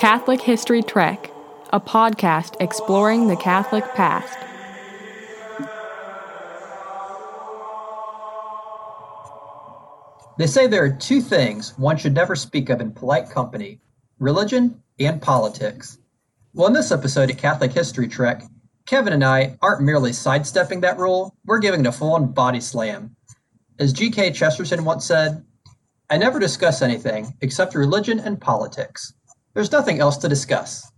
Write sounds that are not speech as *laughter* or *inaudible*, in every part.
Catholic History Trek, a podcast exploring the Catholic past. They say there are two things one should never speak of in polite company religion and politics. Well, in this episode of Catholic History Trek, Kevin and I aren't merely sidestepping that rule, we're giving it a full on body slam. As G.K. Chesterton once said, I never discuss anything except religion and politics. There's nothing else to discuss.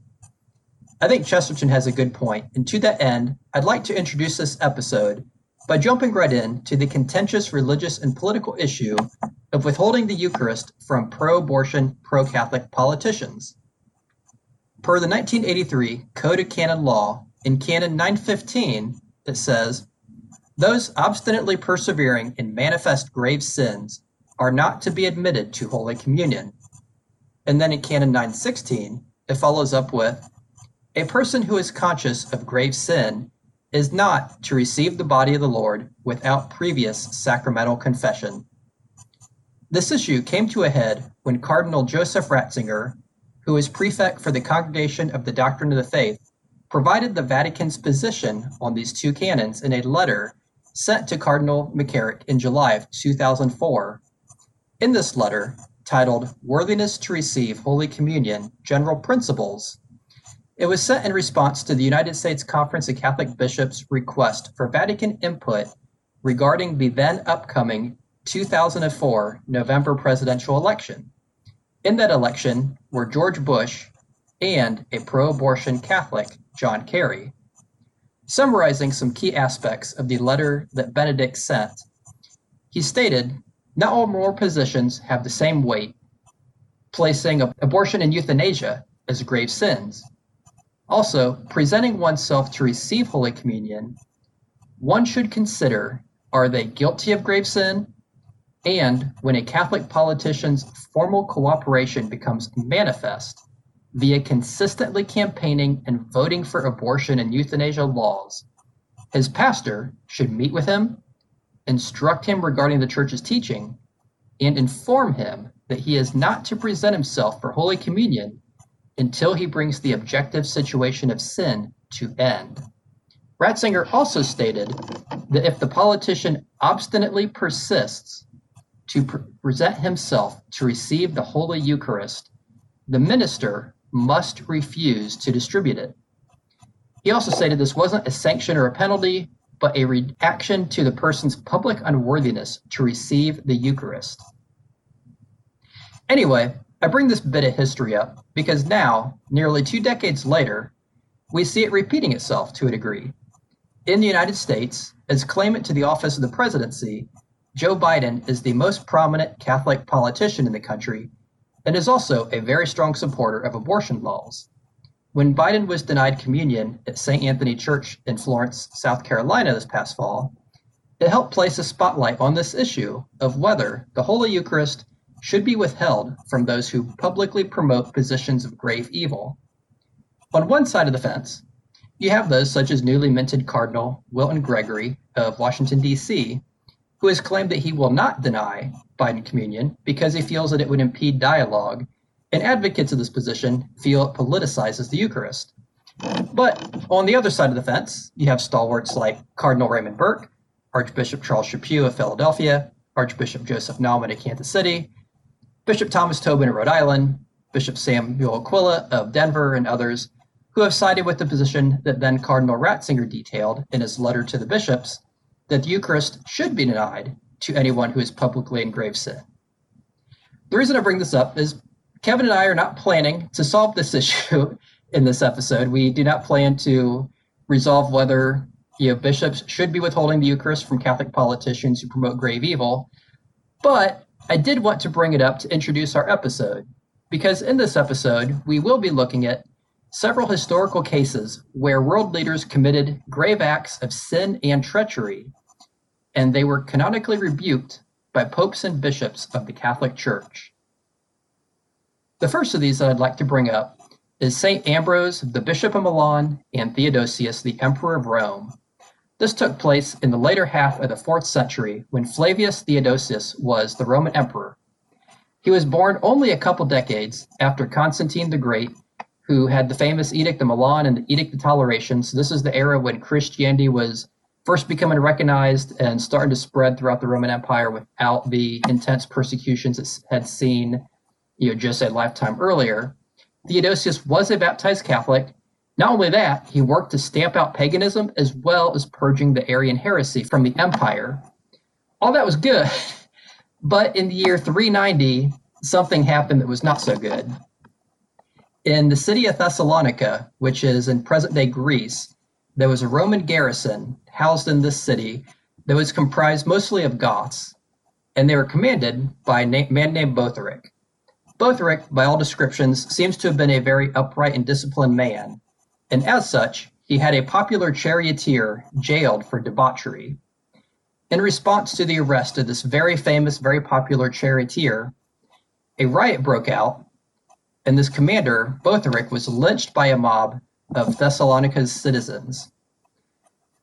I think Chesterton has a good point, and to that end, I'd like to introduce this episode by jumping right in to the contentious religious and political issue of withholding the Eucharist from pro abortion, pro Catholic politicians. Per the 1983 Code of Canon Law, in Canon 915, it says, Those obstinately persevering in manifest grave sins are not to be admitted to Holy Communion. And then in Canon 916, it follows up with, A person who is conscious of grave sin is not to receive the body of the Lord without previous sacramental confession. This issue came to a head when Cardinal Joseph Ratzinger who is prefect for the Congregation of the Doctrine of the Faith, provided the Vatican's position on these two canons in a letter sent to Cardinal McCarrick in July of 2004. In this letter, titled Worthiness to Receive Holy Communion General Principles, it was sent in response to the United States Conference of Catholic Bishops' request for Vatican input regarding the then upcoming 2004 November presidential election. In that election were George Bush and a pro-abortion Catholic, John Kerry. Summarizing some key aspects of the letter that Benedict sent, he stated, not all moral positions have the same weight, placing abortion and euthanasia as grave sins. Also, presenting oneself to receive Holy Communion, one should consider are they guilty of grave sin and when a Catholic politician's formal cooperation becomes manifest via consistently campaigning and voting for abortion and euthanasia laws, his pastor should meet with him, instruct him regarding the church's teaching, and inform him that he is not to present himself for Holy Communion until he brings the objective situation of sin to end. Ratzinger also stated that if the politician obstinately persists to present himself to receive the Holy Eucharist, the minister must refuse to distribute it. He also stated this wasn't a sanction or a penalty, but a reaction to the person's public unworthiness to receive the Eucharist. Anyway, I bring this bit of history up because now, nearly two decades later, we see it repeating itself to a degree. In the United States, as claimant to the office of the presidency, Joe Biden is the most prominent Catholic politician in the country and is also a very strong supporter of abortion laws. When Biden was denied communion at St. Anthony Church in Florence, South Carolina this past fall, it helped place a spotlight on this issue of whether the Holy Eucharist should be withheld from those who publicly promote positions of grave evil. On one side of the fence, you have those such as newly minted Cardinal Wilton Gregory of Washington, D.C., who has claimed that he will not deny Biden communion because he feels that it would impede dialogue, and advocates of this position feel it politicizes the Eucharist. But on the other side of the fence, you have stalwarts like Cardinal Raymond Burke, Archbishop Charles Chaput of Philadelphia, Archbishop Joseph Naumann of Kansas City, Bishop Thomas Tobin of Rhode Island, Bishop Samuel Aquila of Denver, and others who have sided with the position that then Cardinal Ratzinger detailed in his letter to the bishops that the Eucharist should be denied to anyone who is publicly in grave sin. The reason I bring this up is Kevin and I are not planning to solve this *laughs* issue in this episode. We do not plan to resolve whether you know, bishops should be withholding the Eucharist from Catholic politicians who promote grave evil. But I did want to bring it up to introduce our episode, because in this episode, we will be looking at several historical cases where world leaders committed grave acts of sin and treachery, and they were canonically rebuked by popes and bishops of the Catholic Church. The first of these that I'd like to bring up is St. Ambrose, the Bishop of Milan, and Theodosius, the Emperor of Rome. This took place in the later half of the fourth century when Flavius Theodosius was the Roman emperor. He was born only a couple decades after Constantine the Great who had the famous Edict of Milan and the Edict of Toleration. So this is the era when Christianity was first becoming recognized and starting to spread throughout the Roman Empire without the intense persecutions it had seen, you know, just a lifetime earlier. Theodosius was a baptized Catholic. Not only that, he worked to stamp out paganism as well as purging the Arian heresy from the empire. All that was good, *laughs* but in the year 390, something happened that was not so good. In the city of Thessalonica, which is in present day Greece, there was a Roman garrison housed in this city that was comprised mostly of Goths, and they were commanded by a man named Botheric. Botheric, by all descriptions, seems to have been a very upright and disciplined man, and as such, he had a popular charioteer jailed for debauchery. In response to the arrest of this very famous, very popular charioteer, a riot broke out, and this commander, Botheric, was lynched by a mob of Thessalonica's citizens.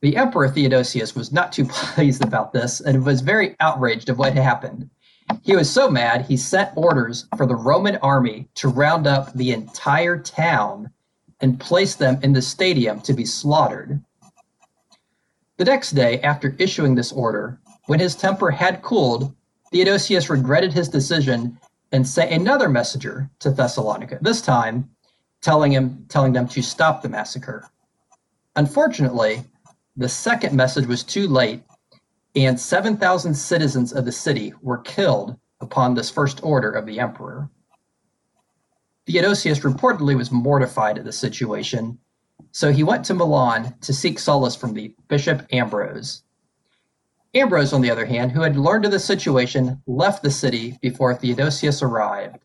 The Emperor Theodosius was not too *laughs* pleased about this and was very outraged of what had happened. He was so mad, he sent orders for the Roman army to round up the entire town and place them in the stadium to be slaughtered. The next day, after issuing this order, when his temper had cooled, Theodosius regretted his decision and sent another messenger to Thessalonica, this time telling him telling them to stop the massacre. Unfortunately, the second message was too late, and 7,000 citizens of the city were killed upon this first order of the emperor. Theodosius reportedly was mortified at the situation, so he went to Milan to seek solace from the Bishop Ambrose. Ambrose, on the other hand, who had learned of the situation, left the city before Theodosius arrived.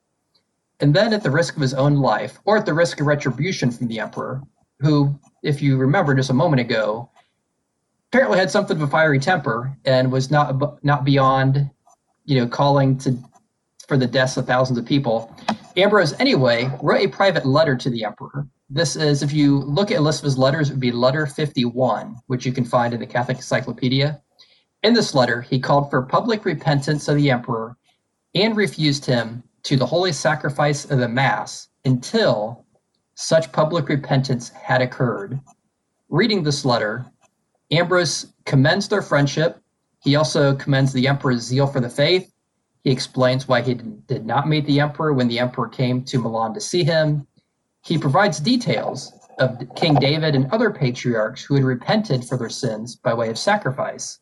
And then, at the risk of his own life, or at the risk of retribution from the emperor, who, if you remember just a moment ago, apparently had something of a fiery temper and was not not beyond, you know, calling to for the deaths of thousands of people. Ambrose, anyway, wrote a private letter to the emperor. This is, if you look at a list of his letters, it would be letter 51, which you can find in the Catholic Encyclopedia. In this letter, he called for public repentance of the emperor and refused him to the holy sacrifice of the Mass until such public repentance had occurred. Reading this letter, Ambrose commends their friendship. He also commends the emperor's zeal for the faith. He explains why he did not meet the emperor when the emperor came to Milan to see him. He provides details of King David and other patriarchs who had repented for their sins by way of sacrifice.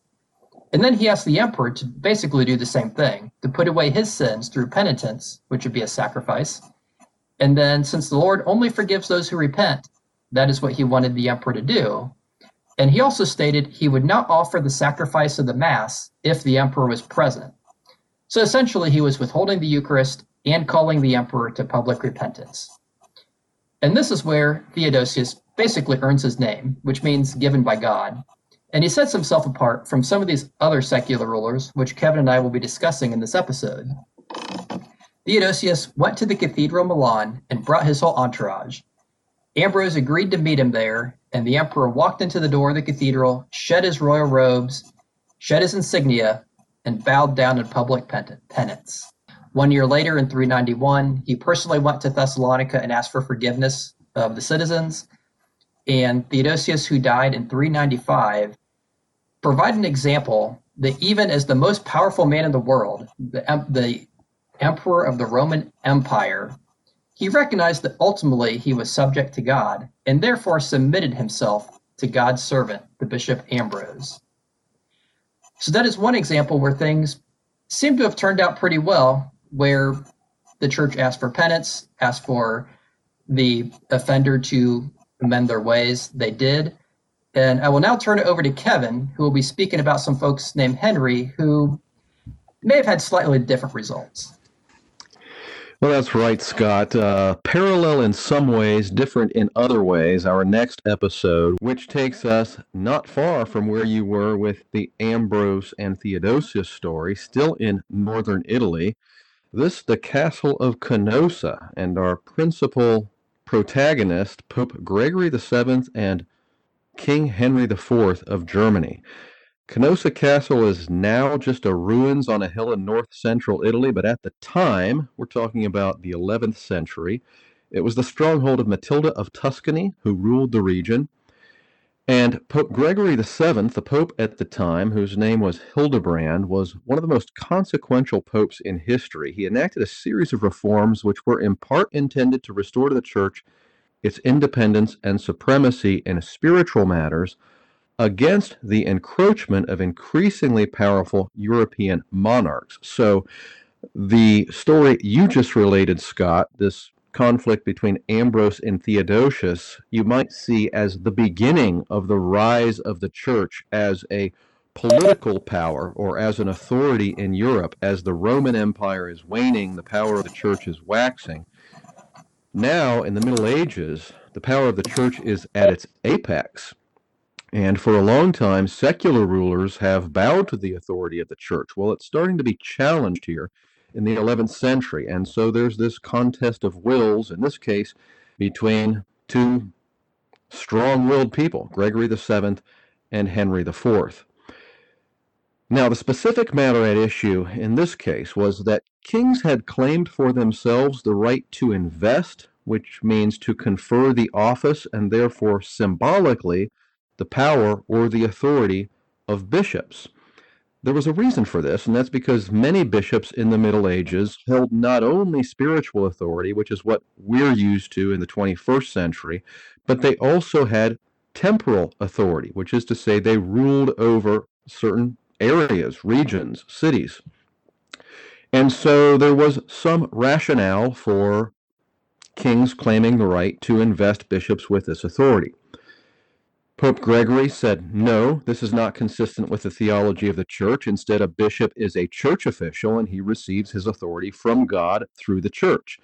And then he asked the emperor to basically do the same thing, to put away his sins through penitence, which would be a sacrifice. And then, since the Lord only forgives those who repent, that is what he wanted the emperor to do. And he also stated he would not offer the sacrifice of the Mass if the emperor was present. So essentially, he was withholding the Eucharist and calling the emperor to public repentance. And this is where Theodosius basically earns his name, which means given by God. And he sets himself apart from some of these other secular rulers, which Kevin and I will be discussing in this episode. Theodosius went to the Cathedral Milan and brought his whole entourage. Ambrose agreed to meet him there, and the emperor walked into the door of the cathedral, shed his royal robes, shed his insignia, and bowed down in public penance. One year later, in 391, he personally went to Thessalonica and asked for forgiveness of the citizens. And Theodosius, who died in 395, provide an example that even as the most powerful man in the world, the, the emperor of the Roman Empire, he recognized that ultimately he was subject to God and therefore submitted himself to God's servant, the Bishop Ambrose. So that is one example where things seem to have turned out pretty well, where the church asked for penance, asked for the offender to amend their ways. They did. And I will now turn it over to Kevin, who will be speaking about some folks named Henry who may have had slightly different results. Well, that's right, Scott. Uh, parallel in some ways, different in other ways. Our next episode, which takes us not far from where you were with the Ambrose and Theodosius story, still in northern Italy. This, the castle of Canossa, and our principal protagonist, Pope Gregory VII and King Henry IV of Germany. Canossa Castle is now just a ruins on a hill in north central Italy, but at the time, we're talking about the 11th century, It was the stronghold of Matilda of Tuscany, who ruled the region. And Pope Gregory VII, the pope at the time, whose name was Hildebrand, was one of the most consequential popes in history. He enacted a series of reforms which were in part intended to restore to the church its independence and supremacy in spiritual matters against the encroachment of increasingly powerful European monarchs. So, the story you just related, Scott, this conflict between Ambrose and Theodosius, you might see as the beginning of the rise of the church as a political power or as an authority in Europe. As the Roman Empire is waning, the power of the church is waxing. Now, in the Middle Ages, the power of the church is at its apex. And for a long time, secular rulers have bowed to the authority of the church. Well, it's starting to be challenged here in the 11th century. And so there's this contest of wills, in this case, between two strong willed people, Gregory VII and Henry IV. Now, the specific matter at issue in this case was that kings had claimed for themselves the right to invest, which means to confer the office and therefore symbolically the power or the authority of bishops. There was a reason for this, and that's because many bishops in the Middle Ages held not only spiritual authority, which is what we're used to in the 21st century, but they also had temporal authority, which is to say they ruled over certain areas, regions, cities. And so there was some rationale for kings claiming the right to invest bishops with this authority. Pope Gregory said, no, this is not consistent with the theology of the church. Instead, a bishop is a church official and he receives his authority from God through the church.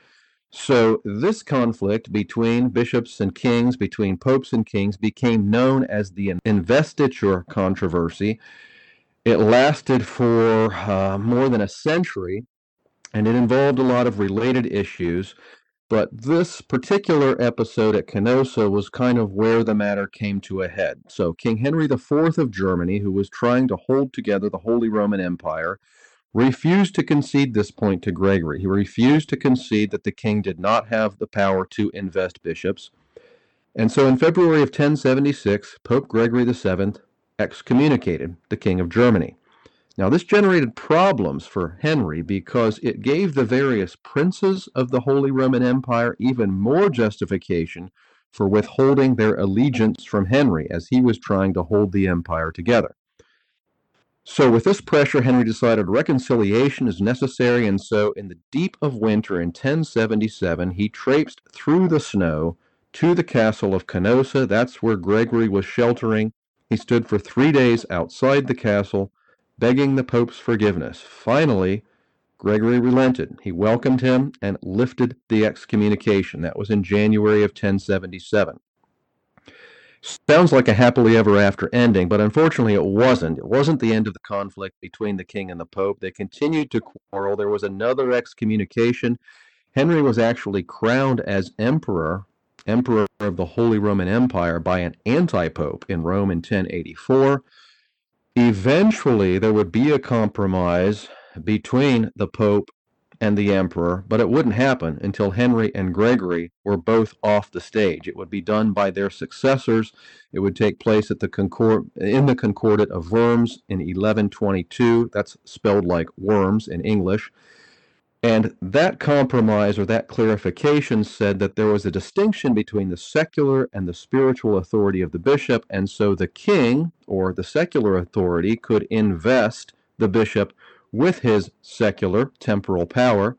So, this conflict between bishops and kings, between popes and kings, became known as the investiture controversy. It lasted for uh, more than a century and it involved a lot of related issues. But this particular episode at Canossa was kind of where the matter came to a head. So, King Henry IV of Germany, who was trying to hold together the Holy Roman Empire, refused to concede this point to Gregory. He refused to concede that the king did not have the power to invest bishops. And so, in February of 1076, Pope Gregory VII excommunicated the King of Germany. Now, this generated problems for Henry because it gave the various princes of the Holy Roman Empire even more justification for withholding their allegiance from Henry as he was trying to hold the empire together. So, with this pressure, Henry decided reconciliation is necessary, and so in the deep of winter in 1077, he traipsed through the snow to the castle of Canossa. That's where Gregory was sheltering. He stood for three days outside the castle begging the Pope's forgiveness. Finally, Gregory relented. He welcomed him and lifted the excommunication. That was in January of 1077. Sounds like a happily ever after ending, but unfortunately it wasn't. It wasn't the end of the conflict between the king and the pope. They continued to quarrel. There was another excommunication. Henry was actually crowned as emperor, emperor of the Holy Roman Empire, by an anti pope in Rome in 1084 eventually there would be a compromise between the Pope and the Emperor, but it wouldn't happen until Henry and Gregory were both off the stage. It would be done by their successors. It would take place at the Concord in the Concordat of Worms in 1122. That's spelled like worms in English. And that compromise or that clarification said that there was a distinction between the secular and the spiritual authority of the bishop, and so the king or the secular authority could invest the bishop with his secular temporal power,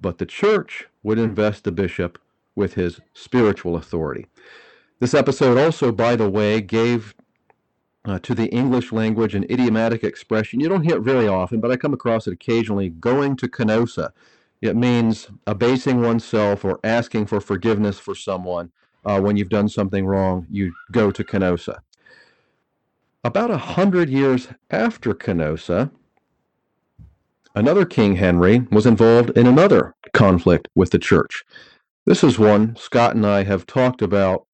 but the church would invest the bishop with his spiritual authority. This episode also, by the way, gave uh, to the English language an idiomatic expression you don't hear it very often, but I come across it occasionally going to Canossa. It means abasing oneself or asking for forgiveness for someone. Uh, when you've done something wrong, you go to Canossa. About a hundred years after Canossa, another King Henry was involved in another conflict with the church. This is one Scott and I have talked about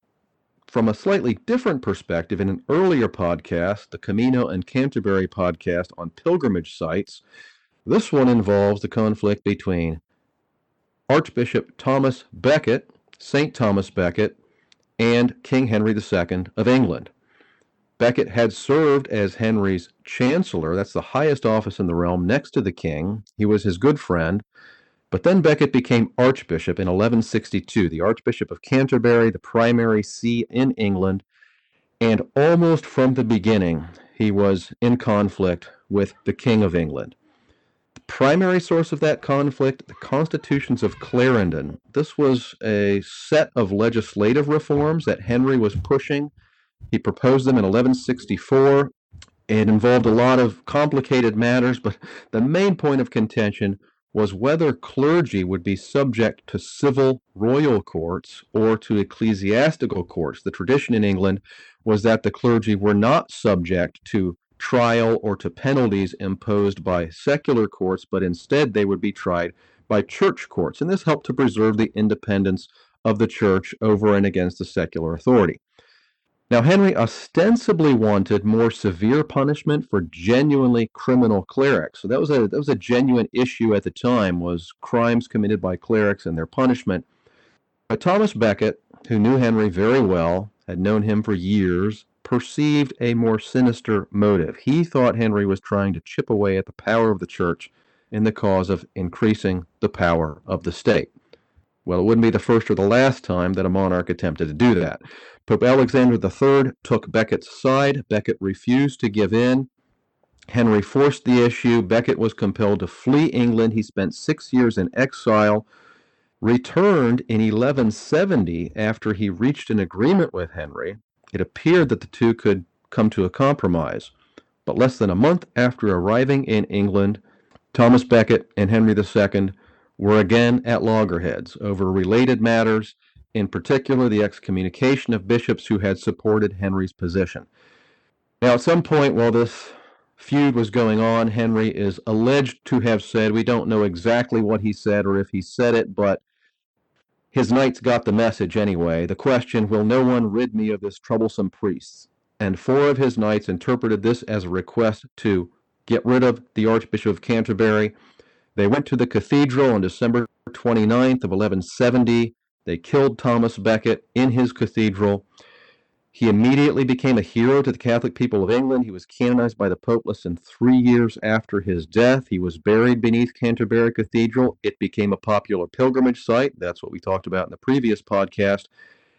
from a slightly different perspective in an earlier podcast, the Camino and Canterbury podcast on pilgrimage sites. This one involves the conflict between Archbishop Thomas Becket St. Thomas Becket, and King Henry II of England. Becket had served as Henry's chancellor, that's the highest office in the realm next to the king. He was his good friend. But then Becket became archbishop in 1162, the Archbishop of Canterbury, the primary see in England. And almost from the beginning, he was in conflict with the King of England. The primary source of that conflict, the Constitutions of Clarendon. This was a set of legislative reforms that Henry was pushing he proposed them in 1164. It involved a lot of complicated matters, but the main point of contention was whether clergy would be subject to civil royal courts or to ecclesiastical courts. The tradition in England was that the clergy were not subject to trial or to penalties imposed by secular courts, but instead they would be tried by church courts. And this helped to preserve the independence of the church over and against the secular authority. Now, Henry ostensibly wanted more severe punishment for genuinely criminal clerics. So that was a that was a genuine issue at the time was crimes committed by clerics and their punishment. But Thomas Becket, who knew Henry very well, had known him for years, perceived a more sinister motive. He thought Henry was trying to chip away at the power of the church in the cause of increasing the power of the state. Well, it wouldn't be the first or the last time that a monarch attempted to do that. Pope Alexander III took Becket's side. Becket refused to give in. Henry forced the issue. Becket was compelled to flee England. He spent six years in exile, returned in 1170 after he reached an agreement with Henry. It appeared that the two could come to a compromise. But less than a month after arriving in England, Thomas Becket and Henry II were again at loggerheads over related matters, in particular the excommunication of bishops who had supported Henry's position. Now, at some point while this feud was going on, Henry is alleged to have said, we don't know exactly what he said or if he said it, but his knights got the message anyway. The question, will no one rid me of this troublesome priest? And four of his knights interpreted this as a request to get rid of the Archbishop of Canterbury they went to the cathedral on December 29th of 1170. They killed Thomas Becket in his cathedral. He immediately became a hero to the Catholic people of England. He was canonized by the Pope less than three years after his death. He was buried beneath Canterbury Cathedral. It became a popular pilgrimage site. That's what we talked about in the previous podcast.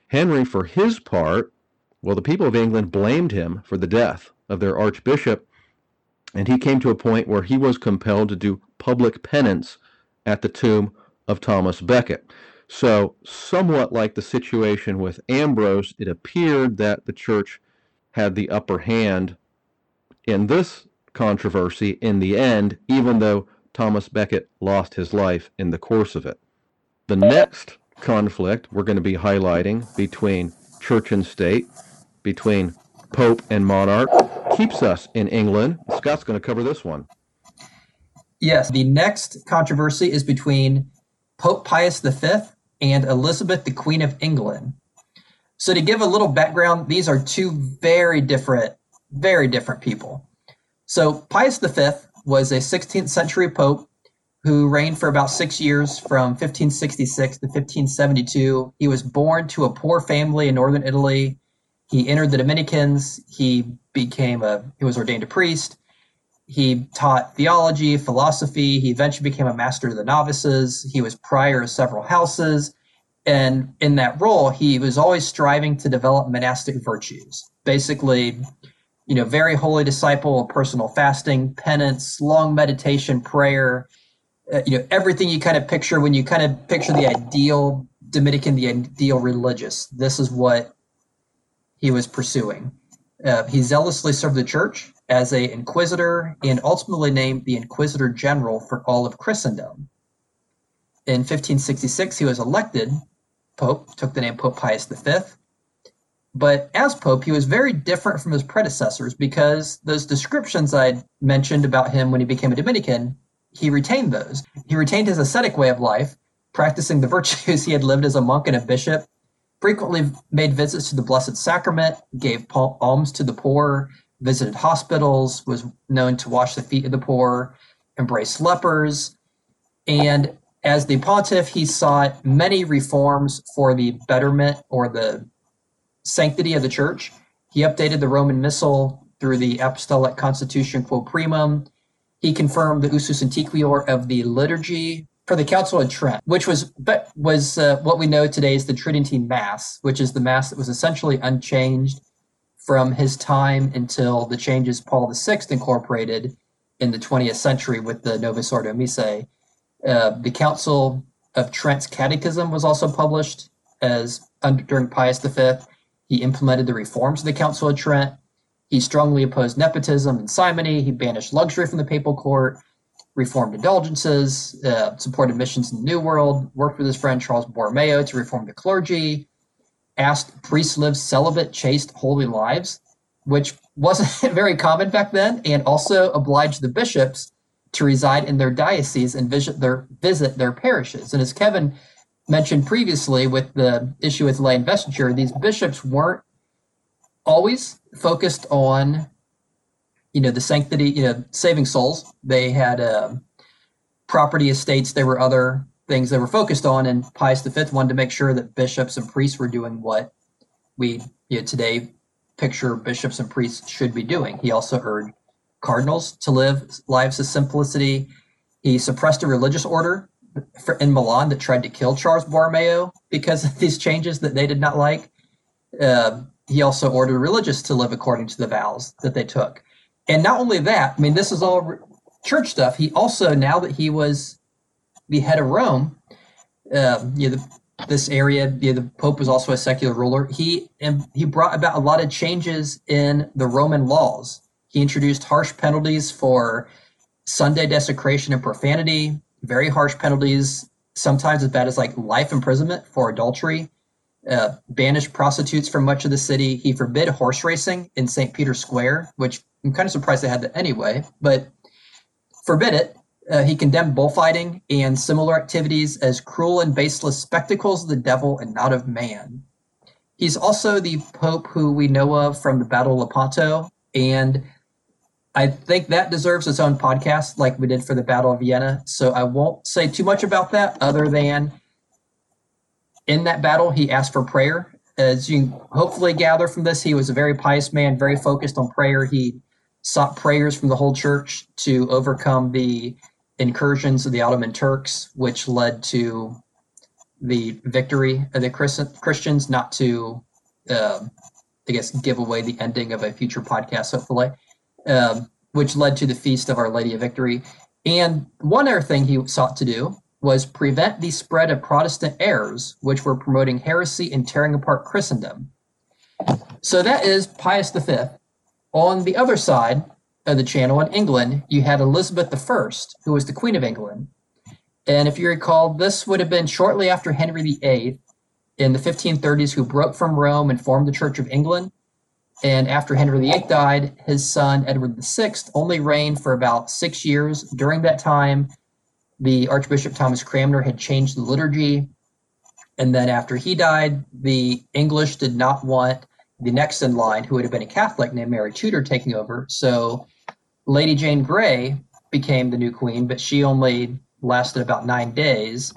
Henry, for his part, well, the people of England blamed him for the death of their archbishop, and he came to a point where he was compelled to do public penance at the tomb of Thomas Becket. So, somewhat like the situation with Ambrose, it appeared that the church had the upper hand in this controversy in the end, even though Thomas Becket lost his life in the course of it. The next conflict we're going to be highlighting between church and state, between pope and monarch, keeps us in England. Scott's going to cover this one. Yes, the next controversy is between Pope Pius V and Elizabeth, the Queen of England. So, to give a little background, these are two very different, very different people. So, Pius V was a 16th century pope who reigned for about six years from 1566 to 1572. He was born to a poor family in northern Italy. He entered the Dominicans. He became a, he was ordained a priest. He taught theology, philosophy. He eventually became a master of the novices. He was prior of several houses. And in that role, he was always striving to develop monastic virtues. Basically, you know, very holy disciple of personal fasting, penance, long meditation, prayer, uh, you know, everything you kind of picture when you kind of picture the ideal Dominican, the ideal religious. This is what he was pursuing. Uh, he zealously served the church as a inquisitor and ultimately named the Inquisitor General for all of Christendom. In 1566, he was elected Pope, took the name Pope Pius V. But as Pope, he was very different from his predecessors because those descriptions I mentioned about him when he became a Dominican, he retained those. He retained his ascetic way of life, practicing the *laughs* virtues he had lived as a monk and a bishop, frequently made visits to the Blessed Sacrament, gave alms to the poor, visited hospitals, was known to wash the feet of the poor, embrace lepers, and as the pontiff, he sought many reforms for the betterment or the sanctity of the church. He updated the Roman Missal through the Apostolic Constitution Quo Primum. He confirmed the usus antiquior of the liturgy for the Council of Trent, which was but was uh, what we know today as the Tridentine Mass, which is the mass that was essentially unchanged from his time until the changes Paul VI incorporated in the 20th century with the Novus Ordo Missae. Uh, the Council of Trent's Catechism was also published as under, during Pius V. He implemented the reforms of the Council of Trent. He strongly opposed nepotism and simony. He banished luxury from the papal court, reformed indulgences, uh, supported missions in the New World, worked with his friend Charles Borromeo to reform the clergy, asked priests live celibate, chaste, holy lives, which wasn't *laughs* very common back then, and also obliged the bishops to reside in their diocese and visit their visit their parishes. And as Kevin mentioned previously with the issue with lay investiture, these bishops weren't always focused on, you know, the sanctity, you know, saving souls. They had uh, property estates. There were other things they were focused on, and Pius V wanted to make sure that bishops and priests were doing what we you know, today picture bishops and priests should be doing. He also urged cardinals to live lives of simplicity. He suppressed a religious order in Milan that tried to kill Charles Borromeo because of these changes that they did not like. Uh, he also ordered religious to live according to the vows that they took. And not only that, I mean, this is all church stuff. He also, now that he was the head of Rome, uh, you know, the, this area, you know, the Pope was also a secular ruler. He and he brought about a lot of changes in the Roman laws. He introduced harsh penalties for Sunday desecration and profanity, very harsh penalties, sometimes as bad as like life imprisonment for adultery uh, banished prostitutes from much of the city. He forbid horse racing in St. Peter's Square, which I'm kind of surprised they had that anyway, but forbid it. Uh, he condemned bullfighting and similar activities as cruel and baseless spectacles of the devil and not of man. He's also the pope who we know of from the Battle of Lepanto, and I think that deserves its own podcast, like we did for the Battle of Vienna. So I won't say too much about that, other than in that battle, he asked for prayer. As you hopefully gather from this, he was a very pious man, very focused on prayer. He sought prayers from the whole church to overcome the incursions of the Ottoman Turks, which led to the victory of the Christians, not to, uh, I guess, give away the ending of a future podcast, hopefully, um, which led to the Feast of Our Lady of Victory. And one other thing he sought to do was prevent the spread of Protestant errors, which were promoting heresy and tearing apart Christendom. So that is Pius V. On the other side of the channel in England, you had Elizabeth I, who was the Queen of England. And if you recall, this would have been shortly after Henry VIII in the 1530s, who broke from Rome and formed the Church of England. And after Henry VIII died, his son Edward VI only reigned for about six years. During that time, the Archbishop Thomas Cranmer had changed the liturgy. And then after he died, the English did not want the next in line, who would have been a Catholic named Mary Tudor, taking over. So Lady Jane Grey became the new queen, but she only lasted about nine days.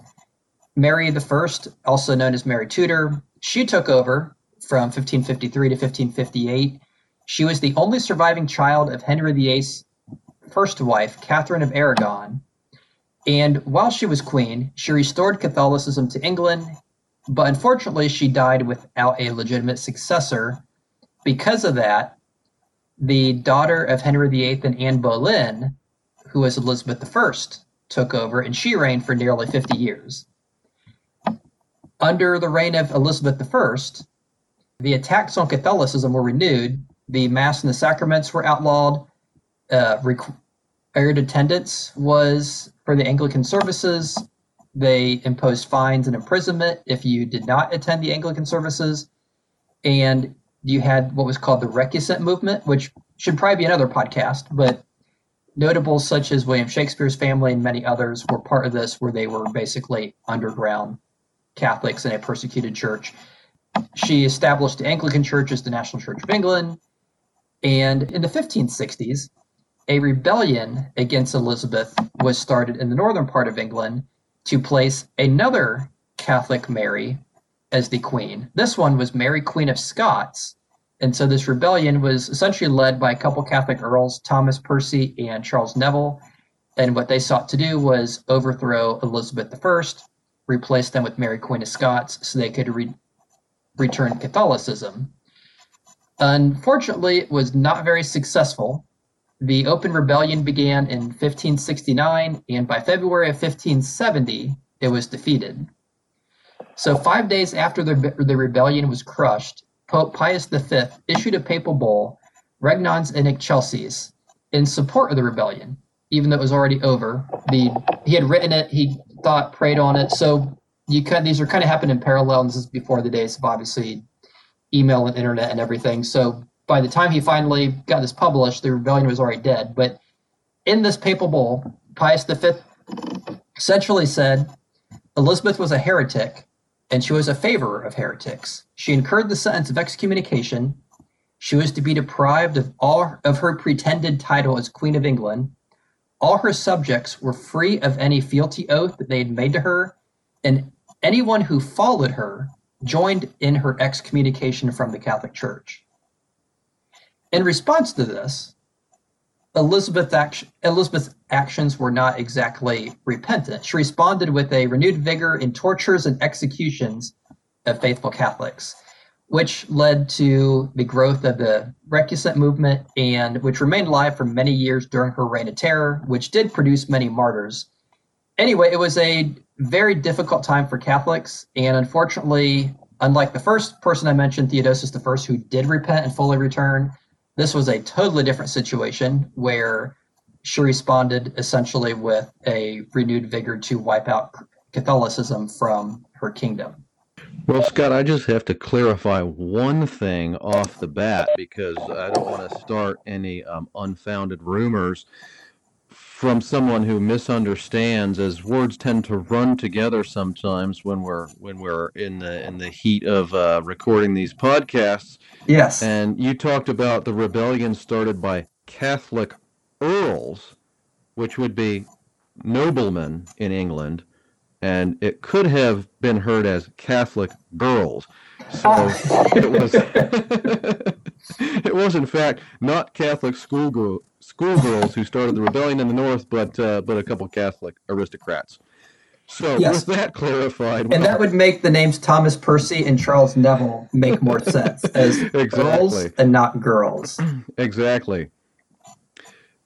Mary I, also known as Mary Tudor, she took over from 1553 to 1558. She was the only surviving child of Henry VIII's first wife, Catherine of Aragon, and while she was queen, she restored Catholicism to England, but unfortunately, she died without a legitimate successor. Because of that, the daughter of Henry VIII and Anne Boleyn, who was Elizabeth I, took over, and she reigned for nearly 50 years. Under the reign of Elizabeth I, the attacks on Catholicism were renewed. The Mass and the sacraments were outlawed. Uh, required attendance was for the Anglican services, they imposed fines and imprisonment if you did not attend the Anglican services. And you had what was called the recusant movement, which should probably be another podcast, but notables such as William Shakespeare's family and many others were part of this, where they were basically underground Catholics in a persecuted church. She established the Anglican Church as the National Church of England. And in the 1560s, a rebellion against Elizabeth was started in the northern part of England to place another Catholic Mary as the queen. This one was Mary, Queen of Scots. And so this rebellion was essentially led by a couple Catholic earls, Thomas Percy and Charles Neville. And what they sought to do was overthrow Elizabeth I, replace them with Mary, Queen of Scots, so they could re- return Catholicism. Unfortunately, it was not very successful. The open rebellion began in 1569, and by February of 1570, it was defeated. So, five days after the, the rebellion was crushed, Pope Pius V issued a papal bull, Regnans in Excelsis, in support of the rebellion, even though it was already over. The he had written it, he thought, prayed on it. So you these are kind of happening in parallel, and this is before the days of obviously email and internet and everything. So by the time he finally got this published, the rebellion was already dead. But in this papal bull, Pius V essentially said Elizabeth was a heretic and she was a favorer of heretics. She incurred the sentence of excommunication. She was to be deprived of all of her pretended title as Queen of England. All her subjects were free of any fealty oath that they had made to her, and anyone who followed her joined in her excommunication from the Catholic Church. In response to this, Elizabeth Elizabeth's actions were not exactly repentant. She responded with a renewed vigor in tortures and executions of faithful Catholics, which led to the growth of the recusant movement and which remained alive for many years during her reign of terror, which did produce many martyrs. Anyway, it was a very difficult time for Catholics, and unfortunately, unlike the first person I mentioned, Theodosius I, who did repent and fully return, this was a totally different situation where she responded essentially with a renewed vigor to wipe out Catholicism from her kingdom. Well, Scott, I just have to clarify one thing off the bat because I don't want to start any um, unfounded rumors from someone who misunderstands as words tend to run together sometimes when we're when we're in the in the heat of uh, recording these podcasts. Yes. And you talked about the rebellion started by catholic earls which would be noblemen in england and it could have been heard as catholic girls. So it was *laughs* *laughs* it was in fact not catholic schoolgirl schoolgirls who started the rebellion in the north, but uh, but a couple Catholic aristocrats. So yes. with that clarified, and that would make the names Thomas Percy and Charles Neville make more sense *laughs* as exactly. girls and not girls. *clears throat* Exactly.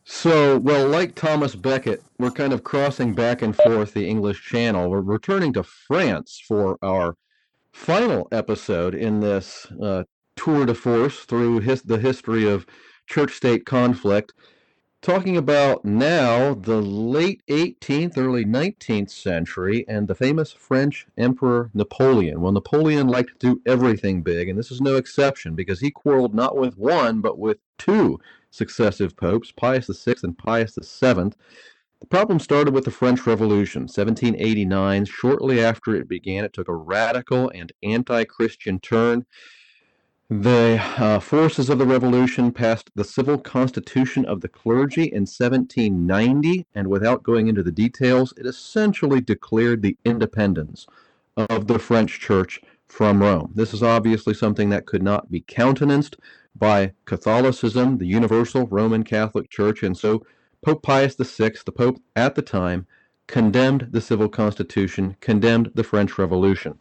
So, well, like Thomas Becket, we're kind of crossing back and forth the English Channel. We're returning to France for our final episode in this uh, tour de force through his, the history of church state conflict talking about now the late 18th, early 19th century and the famous French Emperor Napoleon. Well, Napoleon liked to do everything big, and this is no exception because he quarreled not with one, but with two successive popes, Pius VI and Pius VII. The problem started with the French Revolution, 1789. Shortly after it began, it took a radical and anti Christian turn. The uh, forces of the revolution passed the civil constitution of the clergy in 1790, and without going into the details, it essentially declared the independence of the French church from Rome. This is obviously something that could not be countenanced by Catholicism, the universal Roman Catholic Church, and so Pope Pius VI, the Pope at the time, condemned the civil constitution, condemned the French Revolution.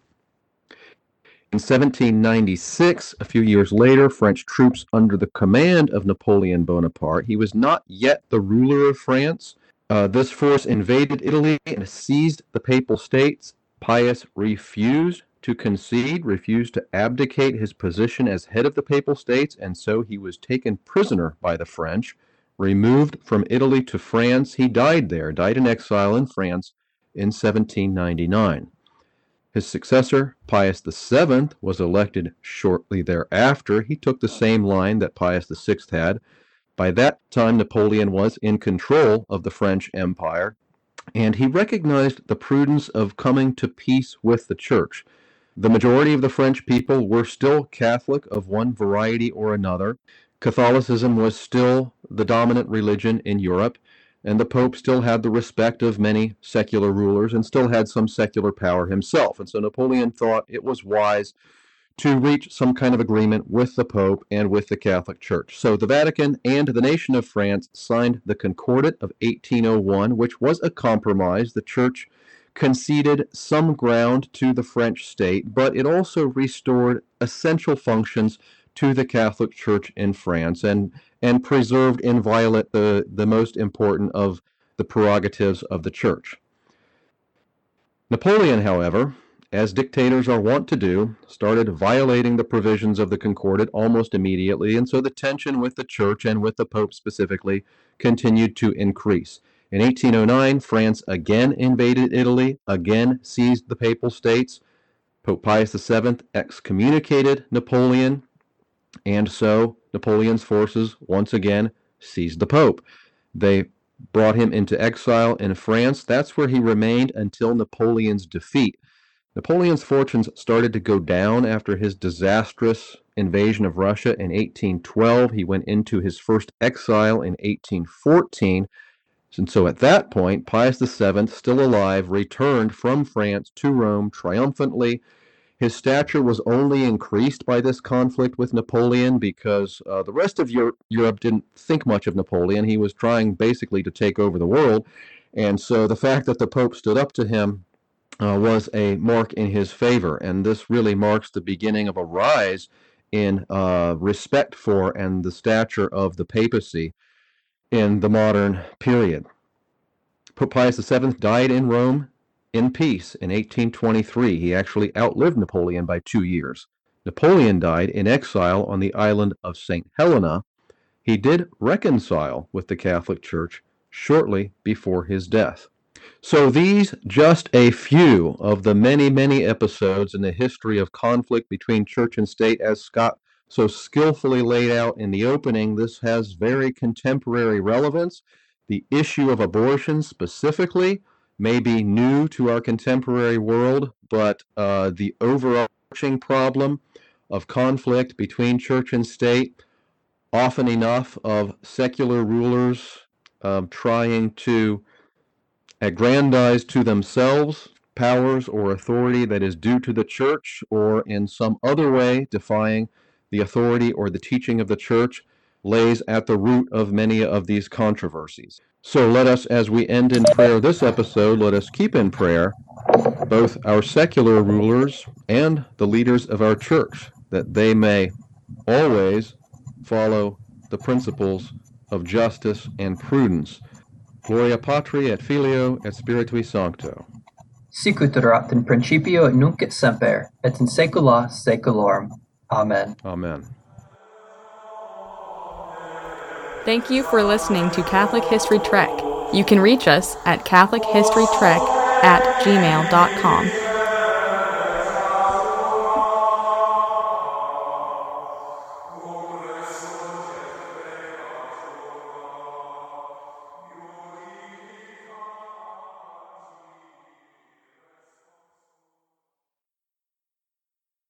In 1796, a few years later, French troops under the command of Napoleon Bonaparte, he was not yet the ruler of France. Uh, this force invaded Italy and seized the Papal States. Pius refused to concede, refused to abdicate his position as head of the Papal States, and so he was taken prisoner by the French, removed from Italy to France. He died there, died in exile in France in 1799. His successor, Pius VII, was elected shortly thereafter. He took the same line that Pius VI had. By that time, Napoleon was in control of the French Empire, and he recognized the prudence of coming to peace with the church. The majority of the French people were still Catholic of one variety or another. Catholicism was still the dominant religion in Europe. And the Pope still had the respect of many secular rulers and still had some secular power himself. And so Napoleon thought it was wise to reach some kind of agreement with the Pope and with the Catholic Church. So the Vatican and the nation of France signed the Concordat of 1801, which was a compromise. The Church conceded some ground to the French state, but it also restored essential functions to the Catholic Church in France and, and preserved inviolate the, the most important of the prerogatives of the Church. Napoleon, however, as dictators are wont to do, started violating the provisions of the Concordat almost immediately, and so the tension with the Church and with the Pope specifically continued to increase. In 1809, France again invaded Italy, again seized the Papal States. Pope Pius VII excommunicated Napoleon, and so Napoleon's forces once again seized the Pope. They brought him into exile in France. That's where he remained until Napoleon's defeat. Napoleon's fortunes started to go down after his disastrous invasion of Russia in 1812. He went into his first exile in 1814. And so at that point, Pius VII, still alive, returned from France to Rome triumphantly his stature was only increased by this conflict with Napoleon because uh, the rest of Europe, Europe didn't think much of Napoleon. He was trying basically to take over the world. And so the fact that the Pope stood up to him uh, was a mark in his favor. And this really marks the beginning of a rise in uh, respect for and the stature of the papacy in the modern period. Pope Pius VII died in Rome in peace in 1823. He actually outlived Napoleon by two years. Napoleon died in exile on the island of St. Helena. He did reconcile with the Catholic Church shortly before his death. So, these just a few of the many, many episodes in the history of conflict between church and state, as Scott so skillfully laid out in the opening. This has very contemporary relevance. The issue of abortion, specifically, may be new to our contemporary world, but uh, the overarching problem of conflict between church and state, often enough of secular rulers um, trying to aggrandize to themselves powers or authority that is due to the church, or in some other way defying the authority or the teaching of the church, lays at the root of many of these controversies. So let us, as we end in prayer this episode, let us keep in prayer both our secular rulers and the leaders of our church, that they may always follow the principles of justice and prudence. Gloria Patri et Filio et Spiritui Sancto. Sicut erat in principio et nunc et semper, et in saecula saeculorum. Amen. Amen. Thank you for listening to Catholic History Trek. You can reach us at CatholicHistoryTrek at gmail.com.